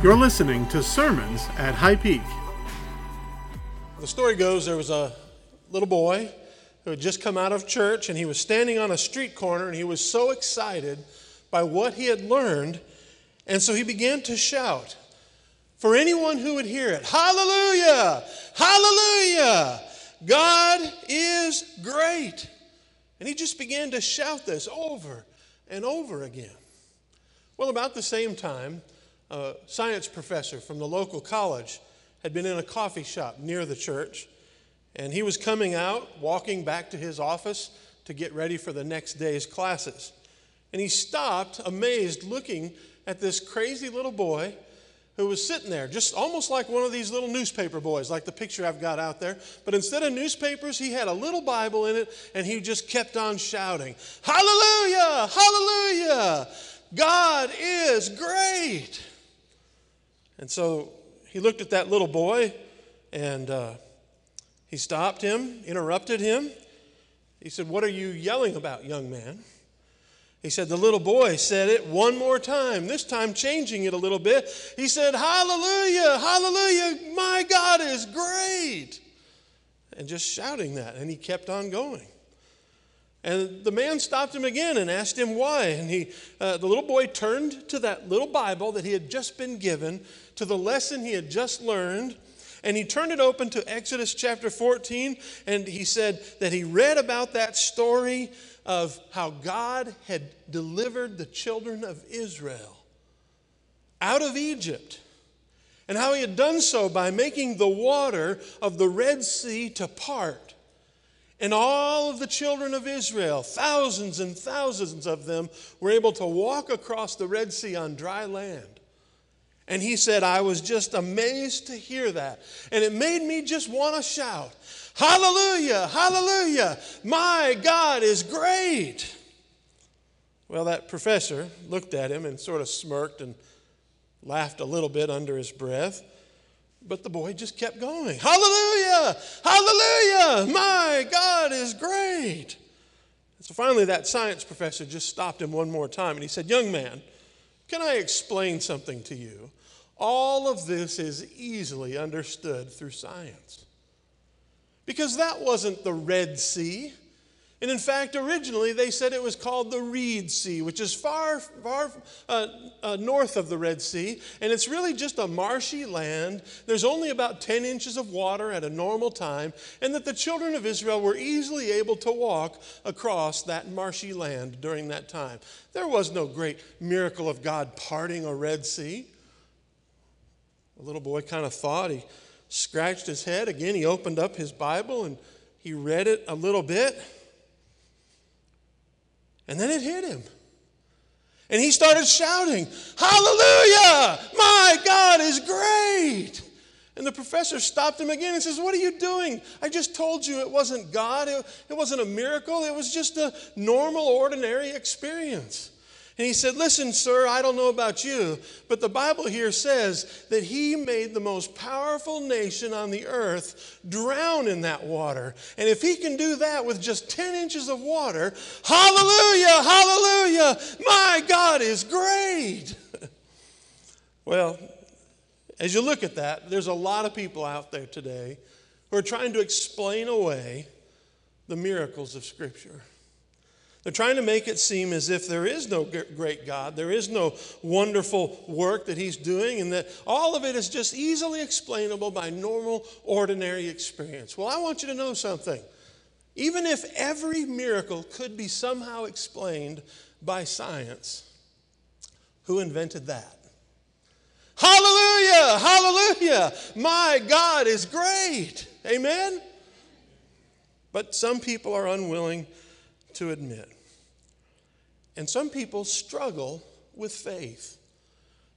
You're listening to Sermons at High Peak. The story goes there was a little boy who had just come out of church and he was standing on a street corner and he was so excited by what he had learned. And so he began to shout for anyone who would hear it Hallelujah! Hallelujah! God is great. And he just began to shout this over and over again. Well, about the same time, a science professor from the local college had been in a coffee shop near the church, and he was coming out, walking back to his office to get ready for the next day's classes. And he stopped, amazed, looking at this crazy little boy who was sitting there, just almost like one of these little newspaper boys, like the picture I've got out there. But instead of newspapers, he had a little Bible in it, and he just kept on shouting, Hallelujah! Hallelujah! God is great! And so he looked at that little boy and uh, he stopped him, interrupted him. He said, What are you yelling about, young man? He said, The little boy said it one more time, this time changing it a little bit. He said, Hallelujah, hallelujah, my God is great. And just shouting that. And he kept on going. And the man stopped him again and asked him why. And he, uh, the little boy turned to that little Bible that he had just been given, to the lesson he had just learned, and he turned it open to Exodus chapter 14. And he said that he read about that story of how God had delivered the children of Israel out of Egypt. And how he had done so by making the water of the Red Sea to part and all of the children of Israel, thousands and thousands of them, were able to walk across the Red Sea on dry land. And he said, I was just amazed to hear that. And it made me just want to shout, Hallelujah, hallelujah, my God is great. Well, that professor looked at him and sort of smirked and laughed a little bit under his breath. But the boy just kept going. Hallelujah! Hallelujah! My God is great. So finally, that science professor just stopped him one more time and he said, Young man, can I explain something to you? All of this is easily understood through science. Because that wasn't the Red Sea. And in fact, originally they said it was called the Reed Sea, which is far, far uh, uh, north of the Red Sea. And it's really just a marshy land. There's only about 10 inches of water at a normal time. And that the children of Israel were easily able to walk across that marshy land during that time. There was no great miracle of God parting a Red Sea. The little boy kind of thought. He scratched his head. Again, he opened up his Bible and he read it a little bit. And then it hit him. And he started shouting, Hallelujah! My God is great! And the professor stopped him again and says, What are you doing? I just told you it wasn't God, it, it wasn't a miracle, it was just a normal, ordinary experience. And he said, Listen, sir, I don't know about you, but the Bible here says that he made the most powerful nation on the earth drown in that water. And if he can do that with just 10 inches of water, hallelujah, hallelujah, my God is great. well, as you look at that, there's a lot of people out there today who are trying to explain away the miracles of Scripture. They're trying to make it seem as if there is no great God, there is no wonderful work that He's doing, and that all of it is just easily explainable by normal, ordinary experience. Well, I want you to know something. Even if every miracle could be somehow explained by science, who invented that? Hallelujah! Hallelujah! My God is great. Amen? But some people are unwilling to admit. And some people struggle with faith.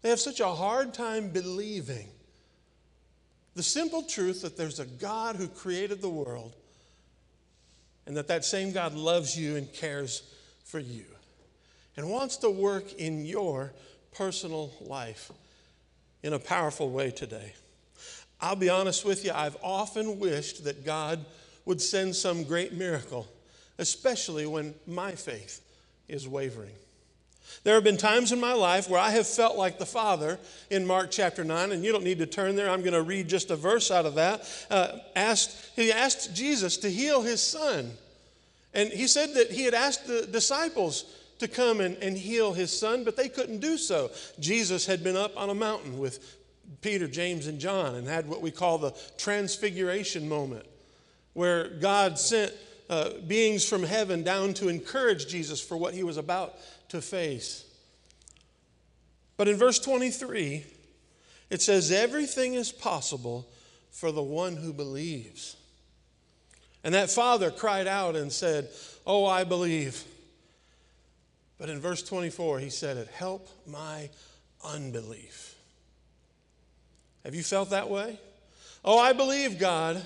They have such a hard time believing the simple truth that there's a God who created the world and that that same God loves you and cares for you and wants to work in your personal life in a powerful way today. I'll be honest with you, I've often wished that God would send some great miracle, especially when my faith is wavering. There have been times in my life where I have felt like the Father in Mark chapter 9, and you don't need to turn there. I'm going to read just a verse out of that. Uh, asked, he asked Jesus to heal his son. And he said that he had asked the disciples to come and, and heal his son, but they couldn't do so. Jesus had been up on a mountain with Peter, James, and John and had what we call the transfiguration moment, where God sent uh, beings from heaven down to encourage Jesus for what he was about to face. But in verse 23, it says, Everything is possible for the one who believes. And that father cried out and said, Oh, I believe. But in verse 24, he said it, Help my unbelief. Have you felt that way? Oh, I believe, God,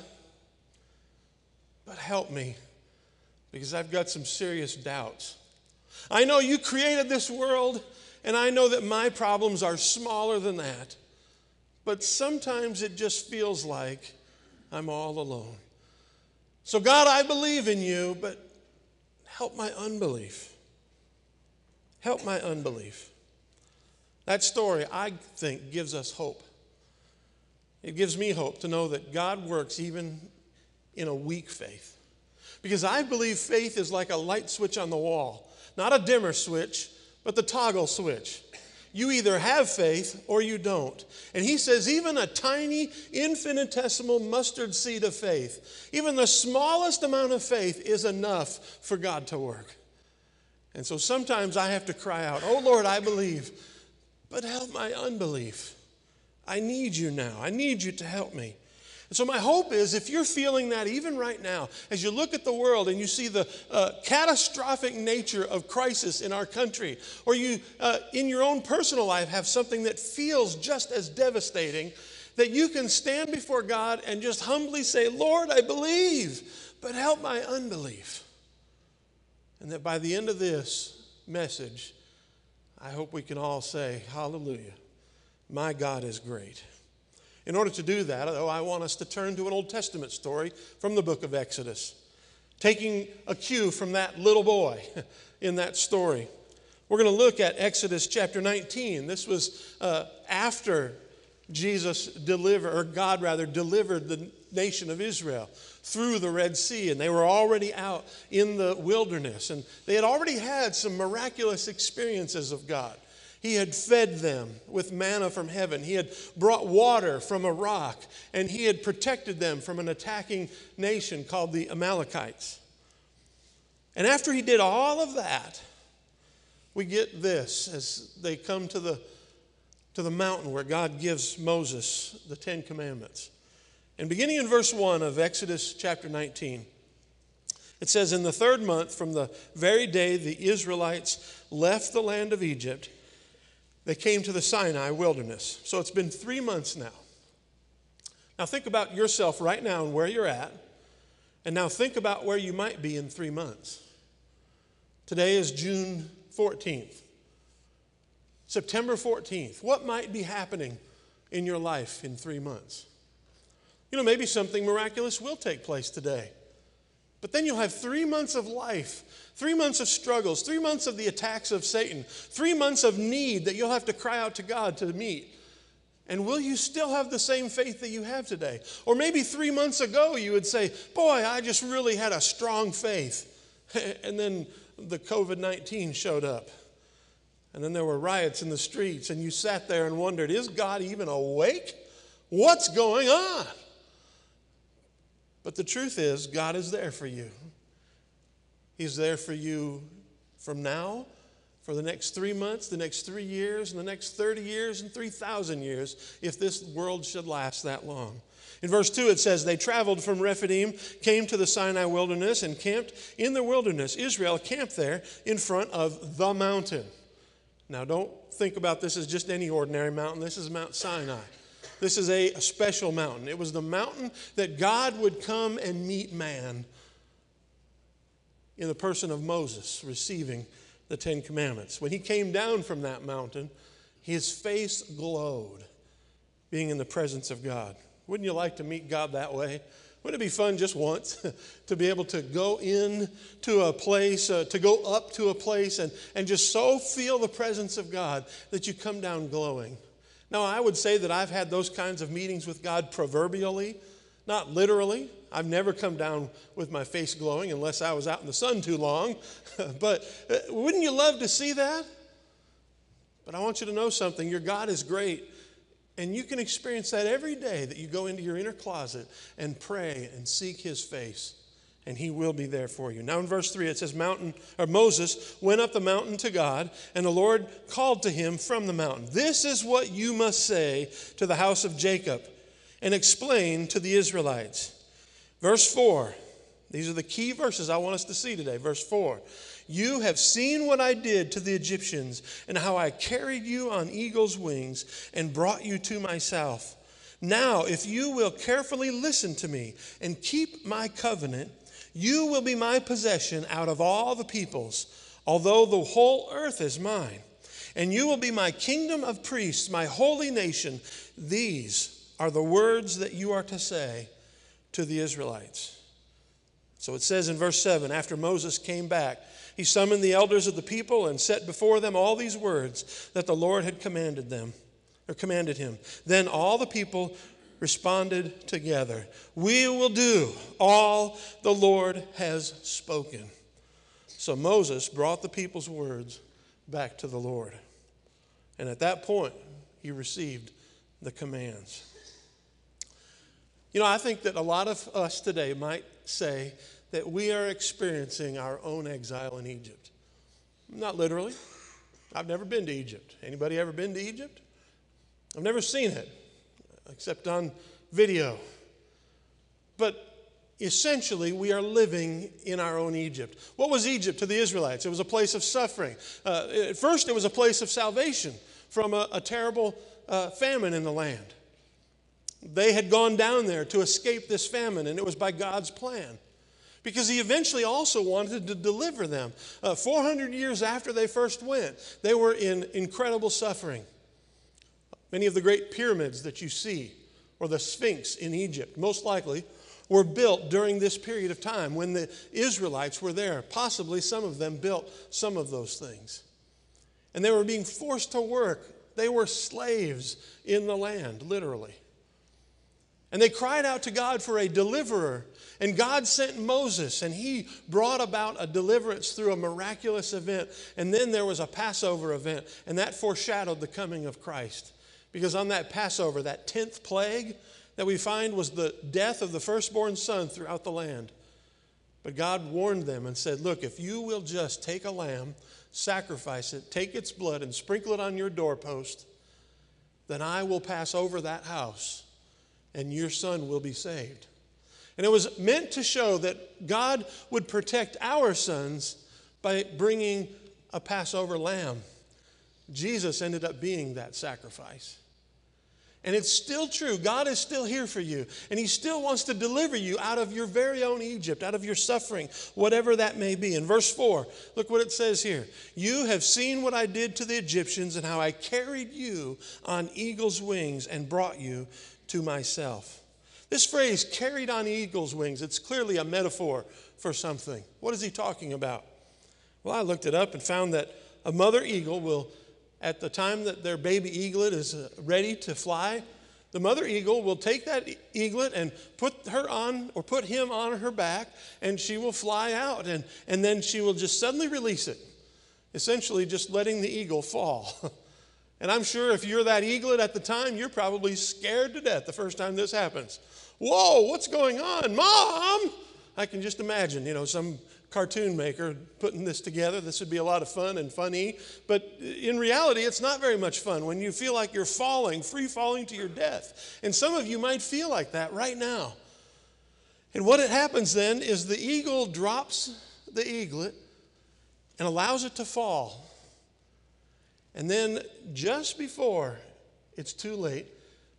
but help me because I've got some serious doubts. I know you created this world, and I know that my problems are smaller than that. But sometimes it just feels like I'm all alone. So, God, I believe in you, but help my unbelief. Help my unbelief. That story, I think, gives us hope. It gives me hope to know that God works even in a weak faith. Because I believe faith is like a light switch on the wall. Not a dimmer switch, but the toggle switch. You either have faith or you don't. And he says, even a tiny, infinitesimal mustard seed of faith, even the smallest amount of faith is enough for God to work. And so sometimes I have to cry out, Oh Lord, I believe, but help my unbelief. I need you now. I need you to help me. And so, my hope is if you're feeling that even right now, as you look at the world and you see the uh, catastrophic nature of crisis in our country, or you uh, in your own personal life have something that feels just as devastating, that you can stand before God and just humbly say, Lord, I believe, but help my unbelief. And that by the end of this message, I hope we can all say, Hallelujah, my God is great. In order to do that, though, I want us to turn to an Old Testament story from the book of Exodus, taking a cue from that little boy in that story. We're going to look at Exodus chapter 19. This was uh, after Jesus delivered, or God rather, delivered the nation of Israel through the Red Sea, and they were already out in the wilderness, and they had already had some miraculous experiences of God. He had fed them with manna from heaven. He had brought water from a rock, and he had protected them from an attacking nation called the Amalekites. And after he did all of that, we get this as they come to the, to the mountain where God gives Moses the Ten Commandments. And beginning in verse 1 of Exodus chapter 19, it says, In the third month, from the very day the Israelites left the land of Egypt, they came to the Sinai wilderness. So it's been three months now. Now think about yourself right now and where you're at. And now think about where you might be in three months. Today is June 14th. September 14th. What might be happening in your life in three months? You know, maybe something miraculous will take place today. But then you'll have three months of life, three months of struggles, three months of the attacks of Satan, three months of need that you'll have to cry out to God to meet. And will you still have the same faith that you have today? Or maybe three months ago you would say, Boy, I just really had a strong faith. and then the COVID 19 showed up. And then there were riots in the streets, and you sat there and wondered, Is God even awake? What's going on? But the truth is, God is there for you. He's there for you from now, for the next three months, the next three years, and the next 30 years, and 3,000 years, if this world should last that long. In verse 2, it says, They traveled from Rephidim, came to the Sinai wilderness, and camped in the wilderness. Israel camped there in front of the mountain. Now, don't think about this as just any ordinary mountain. This is Mount Sinai. This is a, a special mountain. It was the mountain that God would come and meet man in the person of Moses receiving the Ten Commandments. When he came down from that mountain, his face glowed, being in the presence of God. Wouldn't you like to meet God that way? Wouldn't it be fun just once to be able to go in to a place, uh, to go up to a place and, and just so feel the presence of God that you come down glowing? Now, I would say that I've had those kinds of meetings with God proverbially, not literally. I've never come down with my face glowing unless I was out in the sun too long. but uh, wouldn't you love to see that? But I want you to know something your God is great. And you can experience that every day that you go into your inner closet and pray and seek his face, and he will be there for you. Now in verse 3 it says mountain or Moses went up the mountain to God, and the Lord called to him from the mountain. This is what you must say to the house of Jacob and explain to the Israelites. Verse 4. These are the key verses I want us to see today. Verse 4. You have seen what I did to the Egyptians and how I carried you on eagle's wings and brought you to myself. Now, if you will carefully listen to me and keep my covenant, you will be my possession out of all the peoples, although the whole earth is mine. And you will be my kingdom of priests, my holy nation. These are the words that you are to say to the Israelites. So it says in verse 7 after Moses came back, he summoned the elders of the people and set before them all these words that the Lord had commanded them or commanded him. Then all the people responded together, "We will do all the Lord has spoken." So Moses brought the people's words back to the Lord. And at that point, he received the commands. You know, I think that a lot of us today might say that we are experiencing our own exile in Egypt. Not literally. I've never been to Egypt. Anybody ever been to Egypt? I've never seen it except on video. But essentially, we are living in our own Egypt. What was Egypt to the Israelites? It was a place of suffering. Uh, at first, it was a place of salvation from a, a terrible uh, famine in the land. They had gone down there to escape this famine, and it was by God's plan because he eventually also wanted to deliver them. Uh, 400 years after they first went, they were in incredible suffering. Many of the great pyramids that you see, or the Sphinx in Egypt, most likely were built during this period of time when the Israelites were there. Possibly some of them built some of those things. And they were being forced to work. They were slaves in the land, literally. And they cried out to God for a deliverer. And God sent Moses, and he brought about a deliverance through a miraculous event. And then there was a Passover event, and that foreshadowed the coming of Christ. Because on that Passover, that 10th plague that we find was the death of the firstborn son throughout the land. But God warned them and said, Look, if you will just take a lamb, sacrifice it, take its blood, and sprinkle it on your doorpost, then I will pass over that house and your son will be saved. And it was meant to show that God would protect our sons by bringing a Passover lamb. Jesus ended up being that sacrifice. And it's still true. God is still here for you. And He still wants to deliver you out of your very own Egypt, out of your suffering, whatever that may be. In verse 4, look what it says here You have seen what I did to the Egyptians and how I carried you on eagle's wings and brought you to myself. This phrase, carried on eagle's wings, it's clearly a metaphor for something. What is he talking about? Well, I looked it up and found that a mother eagle will, at the time that their baby eaglet is uh, ready to fly, the mother eagle will take that eaglet and put her on or put him on her back, and she will fly out, and, and then she will just suddenly release it, essentially just letting the eagle fall. And I'm sure if you're that eaglet at the time, you're probably scared to death the first time this happens. Whoa, what's going on? Mom! I can just imagine, you know, some cartoon maker putting this together. This would be a lot of fun and funny. But in reality, it's not very much fun when you feel like you're falling, free falling to your death. And some of you might feel like that right now. And what it happens then is the eagle drops the eaglet and allows it to fall. And then just before it's too late,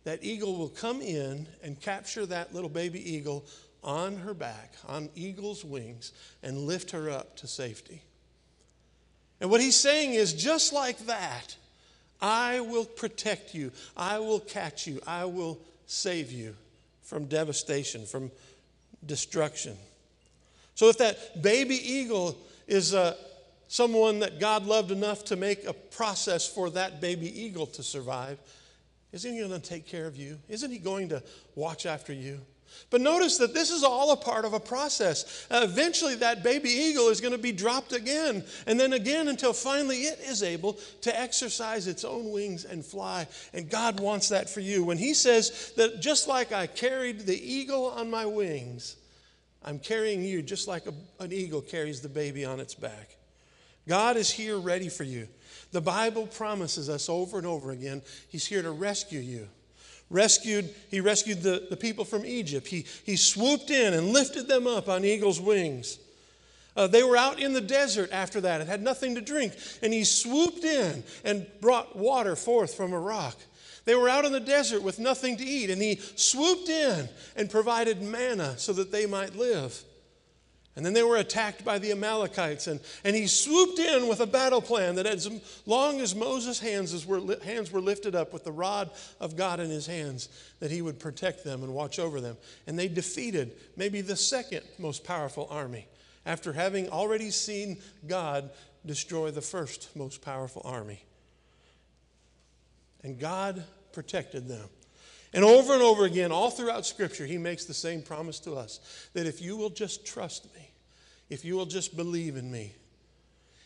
that eagle will come in and capture that little baby eagle on her back, on eagle's wings, and lift her up to safety. And what he's saying is just like that, I will protect you, I will catch you, I will save you from devastation, from destruction. So if that baby eagle is uh, someone that God loved enough to make a process for that baby eagle to survive, isn't he going to take care of you? Isn't he going to watch after you? But notice that this is all a part of a process. Uh, eventually, that baby eagle is going to be dropped again, and then again until finally it is able to exercise its own wings and fly. And God wants that for you. When He says that just like I carried the eagle on my wings, I'm carrying you just like a, an eagle carries the baby on its back. God is here ready for you. The Bible promises us over and over again, He's here to rescue you. Rescued, he rescued the, the people from Egypt. He, he swooped in and lifted them up on eagle's wings. Uh, they were out in the desert after that and had nothing to drink. And he swooped in and brought water forth from a rock. They were out in the desert with nothing to eat. And he swooped in and provided manna so that they might live. And then they were attacked by the Amalekites, and, and he swooped in with a battle plan that as long as Moses' hands were, hands were lifted up with the rod of God in his hands, that he would protect them and watch over them. And they defeated maybe the second most powerful army after having already seen God destroy the first most powerful army. And God protected them. And over and over again, all throughout Scripture, he makes the same promise to us that if you will just trust me, if you will just believe in me,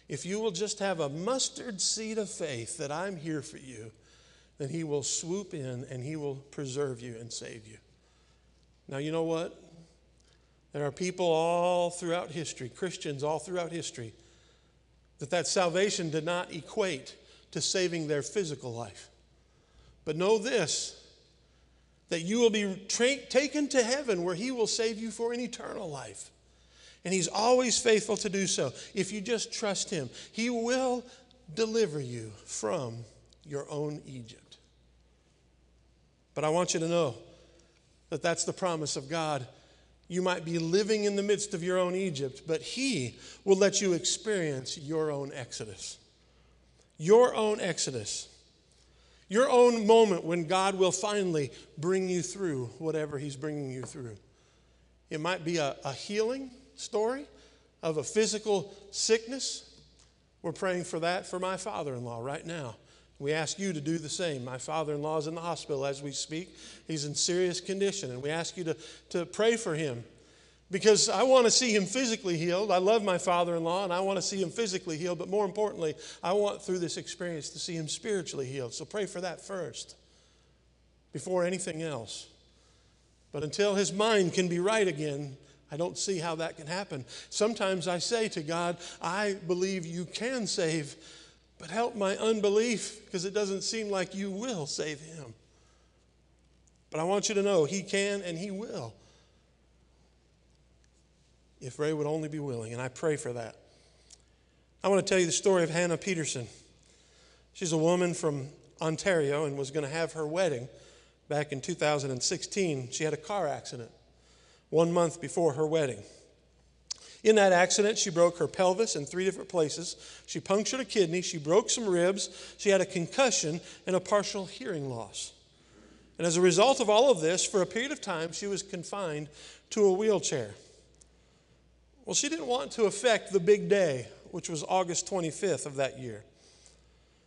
if you will just have a mustard seed of faith that I'm here for you, then He will swoop in and He will preserve you and save you. Now, you know what? There are people all throughout history, Christians all throughout history, that that salvation did not equate to saving their physical life. But know this that you will be tra- taken to heaven where He will save you for an eternal life. And He's always faithful to do so. If you just trust Him, He will deliver you from your own Egypt. But I want you to know that that's the promise of God. You might be living in the midst of your own Egypt, but He will let you experience your own Exodus. Your own Exodus. Your own moment when God will finally bring you through whatever He's bringing you through. It might be a, a healing, story of a physical sickness. We're praying for that for my father in law right now. We ask you to do the same. My father in law is in the hospital as we speak. He's in serious condition, and we ask you to, to pray for him because I want to see him physically healed. I love my father in law, and I want to see him physically healed, but more importantly, I want through this experience to see him spiritually healed. So pray for that first before anything else. But until his mind can be right again, I don't see how that can happen. Sometimes I say to God, I believe you can save, but help my unbelief because it doesn't seem like you will save him. But I want you to know he can and he will. If Ray would only be willing, and I pray for that. I want to tell you the story of Hannah Peterson. She's a woman from Ontario and was going to have her wedding back in 2016. She had a car accident one month before her wedding. In that accident, she broke her pelvis in three different places. She punctured a kidney. She broke some ribs. She had a concussion and a partial hearing loss. And as a result of all of this, for a period of time, she was confined to a wheelchair. Well, she didn't want to affect the big day, which was August 25th of that year.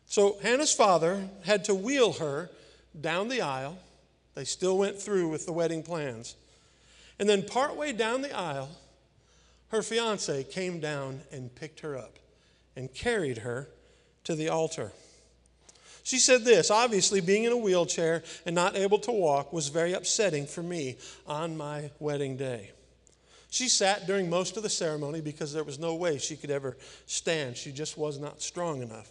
So Hannah's father had to wheel her down the aisle. They still went through with the wedding plans. And then, partway down the aisle, her fiance came down and picked her up and carried her to the altar. She said this obviously, being in a wheelchair and not able to walk was very upsetting for me on my wedding day. She sat during most of the ceremony because there was no way she could ever stand. She just was not strong enough.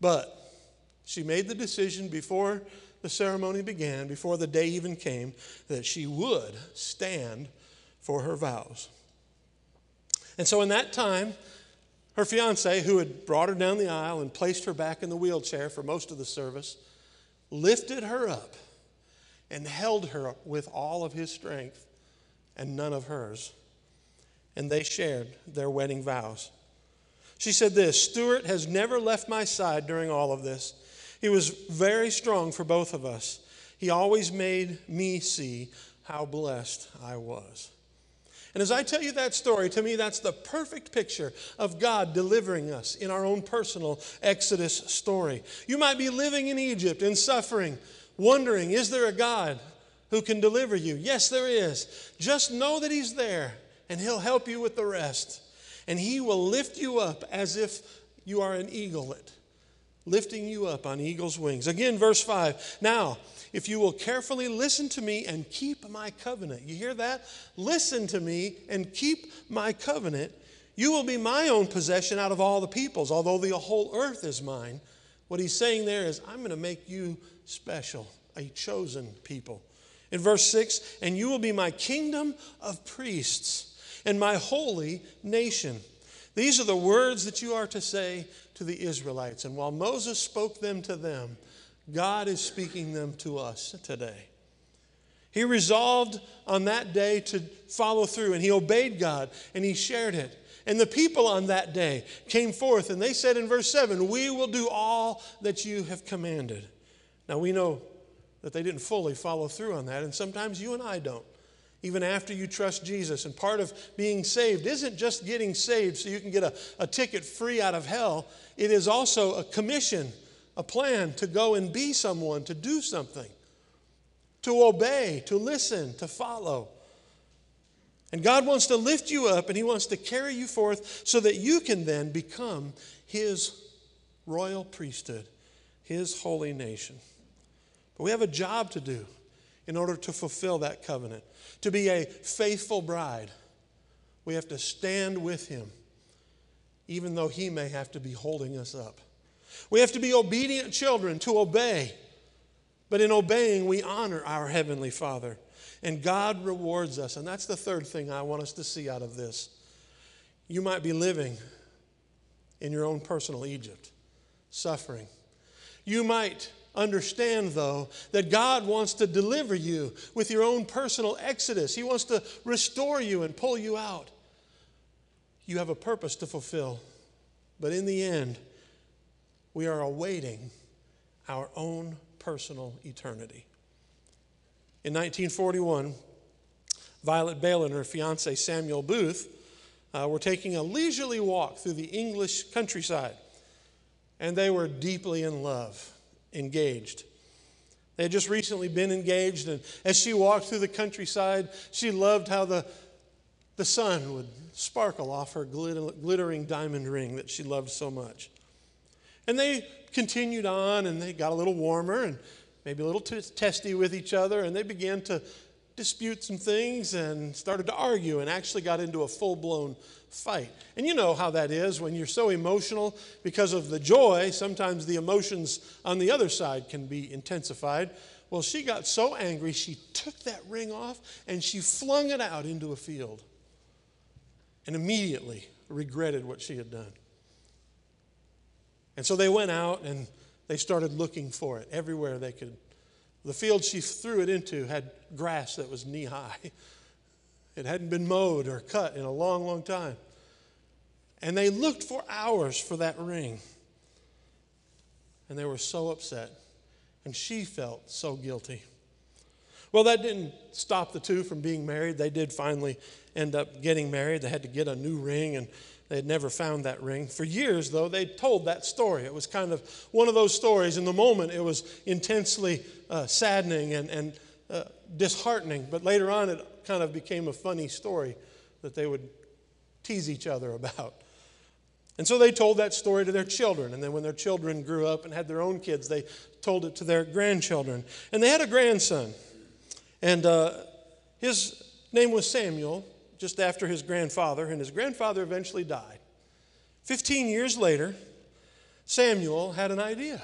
But she made the decision before the ceremony began, before the day even came, that she would stand for her vows. And so, in that time, her fiance, who had brought her down the aisle and placed her back in the wheelchair for most of the service, lifted her up and held her with all of his strength and none of hers. And they shared their wedding vows. She said this Stuart has never left my side during all of this. He was very strong for both of us. He always made me see how blessed I was. And as I tell you that story, to me, that's the perfect picture of God delivering us in our own personal Exodus story. You might be living in Egypt in suffering, wondering, is there a God who can deliver you? Yes, there is. Just know that He's there, and He'll help you with the rest. And He will lift you up as if you are an eaglet, lifting you up on eagle's wings. Again, verse 5. Now, if you will carefully listen to me and keep my covenant. You hear that? Listen to me and keep my covenant. You will be my own possession out of all the peoples, although the whole earth is mine. What he's saying there is, I'm going to make you special, a chosen people. In verse 6, and you will be my kingdom of priests and my holy nation. These are the words that you are to say to the Israelites. And while Moses spoke them to them, God is speaking them to us today. He resolved on that day to follow through, and he obeyed God, and he shared it. And the people on that day came forth, and they said in verse 7, We will do all that you have commanded. Now we know that they didn't fully follow through on that, and sometimes you and I don't, even after you trust Jesus. And part of being saved isn't just getting saved so you can get a, a ticket free out of hell, it is also a commission a plan to go and be someone, to do something, to obey, to listen, to follow. And God wants to lift you up and He wants to carry you forth so that you can then become His royal priesthood, His holy nation. But we have a job to do in order to fulfill that covenant. To be a faithful bride, we have to stand with Him, even though He may have to be holding us up. We have to be obedient children to obey. But in obeying, we honor our Heavenly Father. And God rewards us. And that's the third thing I want us to see out of this. You might be living in your own personal Egypt, suffering. You might understand, though, that God wants to deliver you with your own personal exodus. He wants to restore you and pull you out. You have a purpose to fulfill. But in the end, we are awaiting our own personal eternity. In 1941, Violet Baylor and her fiance Samuel Booth uh, were taking a leisurely walk through the English countryside, and they were deeply in love, engaged. They had just recently been engaged, and as she walked through the countryside, she loved how the, the sun would sparkle off her glittering diamond ring that she loved so much. And they continued on and they got a little warmer and maybe a little t- testy with each other and they began to dispute some things and started to argue and actually got into a full blown fight. And you know how that is when you're so emotional because of the joy, sometimes the emotions on the other side can be intensified. Well, she got so angry, she took that ring off and she flung it out into a field and immediately regretted what she had done. And so they went out and they started looking for it everywhere they could. The field she threw it into had grass that was knee high. It hadn't been mowed or cut in a long, long time. And they looked for hours for that ring. And they were so upset. And she felt so guilty. Well, that didn't stop the two from being married. They did finally end up getting married. They had to get a new ring and they had never found that ring. For years, though, they told that story. It was kind of one of those stories. In the moment, it was intensely uh, saddening and, and uh, disheartening, but later on, it kind of became a funny story that they would tease each other about. And so they told that story to their children. And then when their children grew up and had their own kids, they told it to their grandchildren. And they had a grandson. And uh, his name was Samuel just after his grandfather, and his grandfather eventually died. Fifteen years later, Samuel had an idea.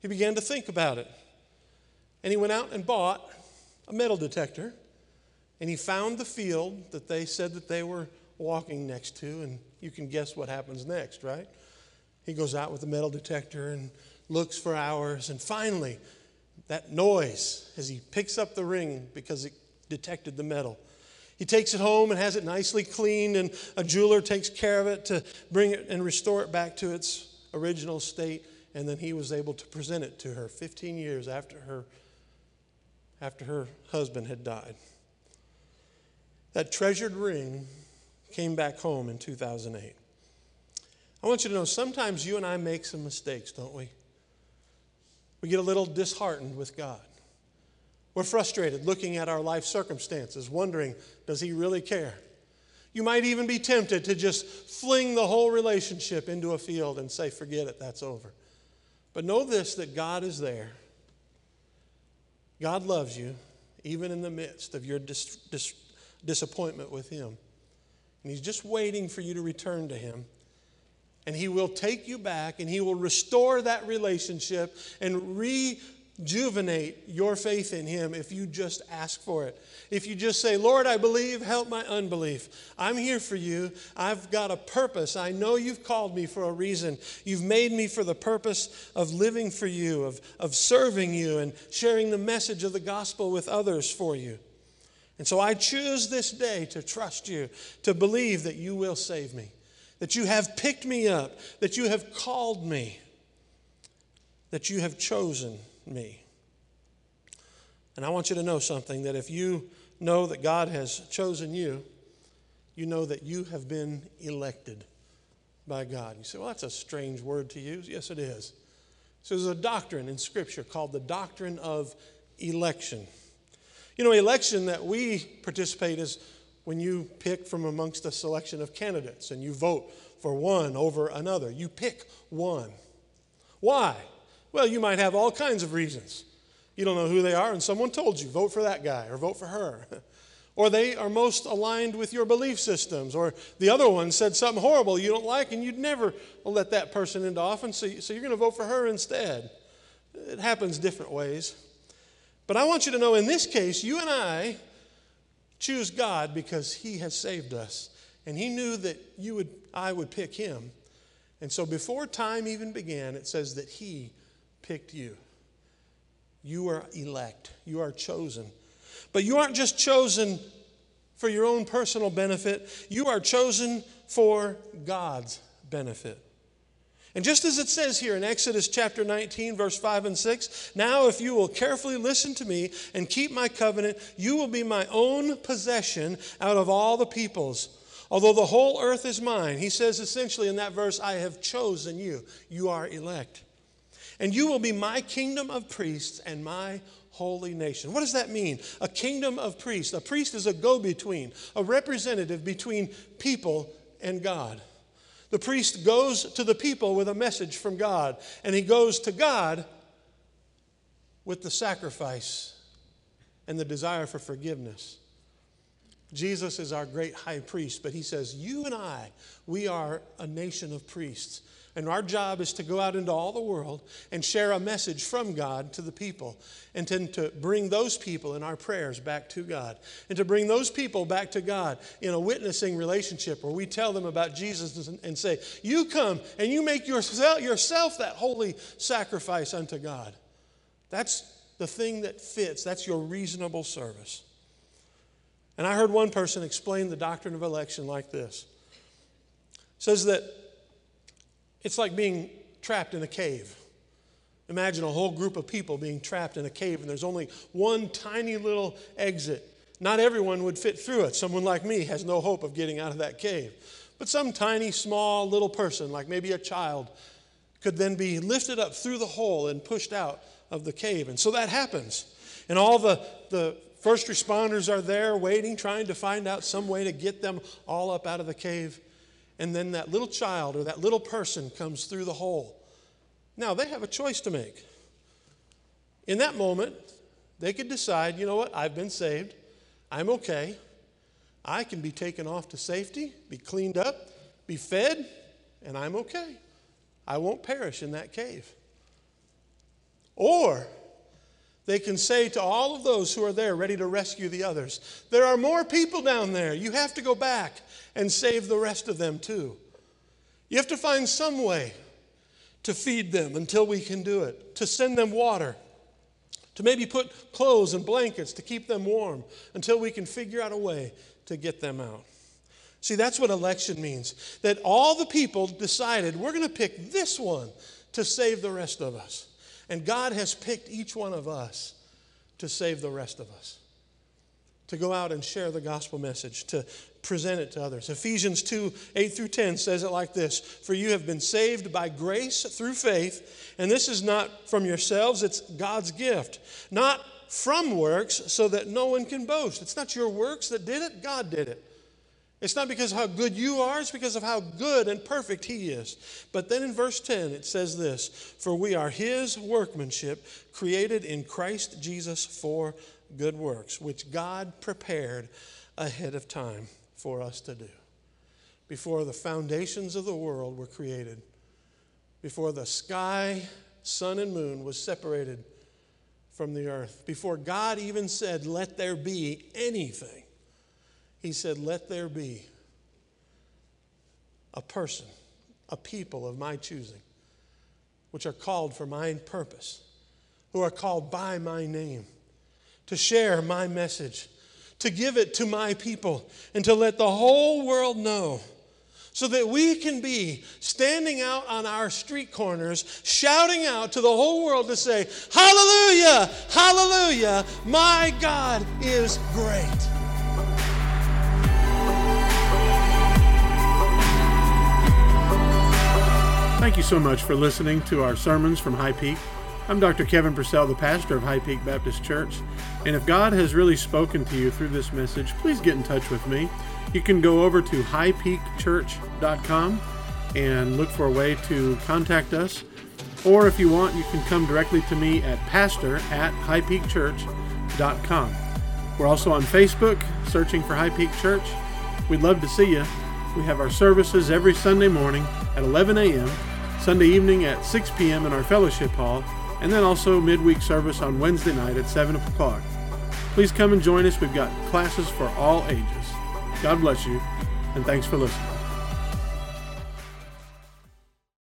He began to think about it. And he went out and bought a metal detector, and he found the field that they said that they were walking next to, and you can guess what happens next, right? He goes out with the metal detector and looks for hours, and finally, that noise as he picks up the ring because it detected the metal he takes it home and has it nicely cleaned, and a jeweler takes care of it to bring it and restore it back to its original state. And then he was able to present it to her 15 years after her, after her husband had died. that treasured ring came back home in 2008. I want you to know sometimes you and I make some mistakes, don't we? We get a little disheartened with God. We're frustrated looking at our life circumstances, wondering, does He really care? You might even be tempted to just fling the whole relationship into a field and say, forget it, that's over. But know this that God is there. God loves you, even in the midst of your dis- dis- disappointment with Him. And He's just waiting for you to return to Him. And He will take you back and He will restore that relationship and rejuvenate your faith in Him if you just ask for it. If you just say, Lord, I believe, help my unbelief. I'm here for you. I've got a purpose. I know you've called me for a reason. You've made me for the purpose of living for you, of, of serving you, and sharing the message of the gospel with others for you. And so I choose this day to trust you, to believe that you will save me, that you have picked me up, that you have called me, that you have chosen me. And I want you to know something that if you know that God has chosen you, you know that you have been elected by God. You say, well, that's a strange word to use. Yes, it is. So there's a doctrine in Scripture called the doctrine of election. You know, election that we participate is when you pick from amongst a selection of candidates and you vote for one over another. You pick one. Why? Well, you might have all kinds of reasons. You don't know who they are, and someone told you, vote for that guy or vote for her. or they are most aligned with your belief systems, or the other one said something horrible you don't like, and you'd never let that person into office, so, you're going to vote for her instead. It happens different ways. But I want you to know in this case, you and I choose God because He has saved us. And He knew that you would, I would pick Him. And so before time even began, it says that He picked you. You are elect, you are chosen. But you aren't just chosen for your own personal benefit, you are chosen for God's benefit. And just as it says here in Exodus chapter 19, verse 5 and 6, now if you will carefully listen to me and keep my covenant, you will be my own possession out of all the peoples. Although the whole earth is mine, he says essentially in that verse, I have chosen you. You are elect. And you will be my kingdom of priests and my holy nation. What does that mean? A kingdom of priests. A priest is a go between, a representative between people and God. The priest goes to the people with a message from God, and he goes to God with the sacrifice and the desire for forgiveness. Jesus is our great high priest, but he says, You and I, we are a nation of priests. And our job is to go out into all the world and share a message from God to the people, and to, to bring those people in our prayers back to God, and to bring those people back to God in a witnessing relationship where we tell them about Jesus and, say, You come and you make yourself, yourself that holy sacrifice unto God. That's the thing that fits, that's your reasonable service. And I heard one person explain the doctrine of election like this. Says that it's like being trapped in a cave. Imagine a whole group of people being trapped in a cave, and there's only one tiny little exit. Not everyone would fit through it. Someone like me has no hope of getting out of that cave. But some tiny, small little person, like maybe a child, could then be lifted up through the hole and pushed out of the cave. And so that happens. And all the, the first responders are there waiting, trying to find out some way to get them all up out of the cave and then that little child or that little person comes through the hole. Now, they have a choice to make. In that moment, they could decide, you know what, I've been saved, I'm okay, I can be taken off to safety, be cleaned up, be fed, and I'm okay. I won't perish in that cave. Or they can say to all of those who are there ready to rescue the others, There are more people down there. You have to go back and save the rest of them too. You have to find some way to feed them until we can do it, to send them water, to maybe put clothes and blankets to keep them warm until we can figure out a way to get them out. See, that's what election means. That all the people decided we're going to pick this one to save the rest of us. And God has picked each one of us to save the rest of us. To go out and share the gospel message, to present it to others. Ephesians 2 8 through 10 says it like this For you have been saved by grace through faith, and this is not from yourselves, it's God's gift. Not from works, so that no one can boast. It's not your works that did it, God did it. It's not because of how good you are, it's because of how good and perfect He is. But then in verse 10, it says this For we are His workmanship, created in Christ Jesus for good works, which God prepared ahead of time for us to do. Before the foundations of the world were created, before the sky, sun, and moon was separated from the earth, before God even said, Let there be anything, He said, Let there be a person, a people of my choosing, which are called for my purpose, who are called by my name, to share my message to give it to my people and to let the whole world know so that we can be standing out on our street corners, shouting out to the whole world to say, Hallelujah, Hallelujah, my God is great. Thank you so much for listening to our sermons from High Peak. I'm Dr. Kevin Purcell, the pastor of High Peak Baptist Church. And if God has really spoken to you through this message, please get in touch with me. You can go over to highpeakchurch.com and look for a way to contact us. Or if you want, you can come directly to me at pastor at highpeakchurch.com. We're also on Facebook, searching for High Peak Church. We'd love to see you. We have our services every Sunday morning at 11 a.m., Sunday evening at 6 p.m. in our fellowship hall, and then also midweek service on Wednesday night at 7 o'clock. Please come and join us. We've got classes for all ages. God bless you, and thanks for listening.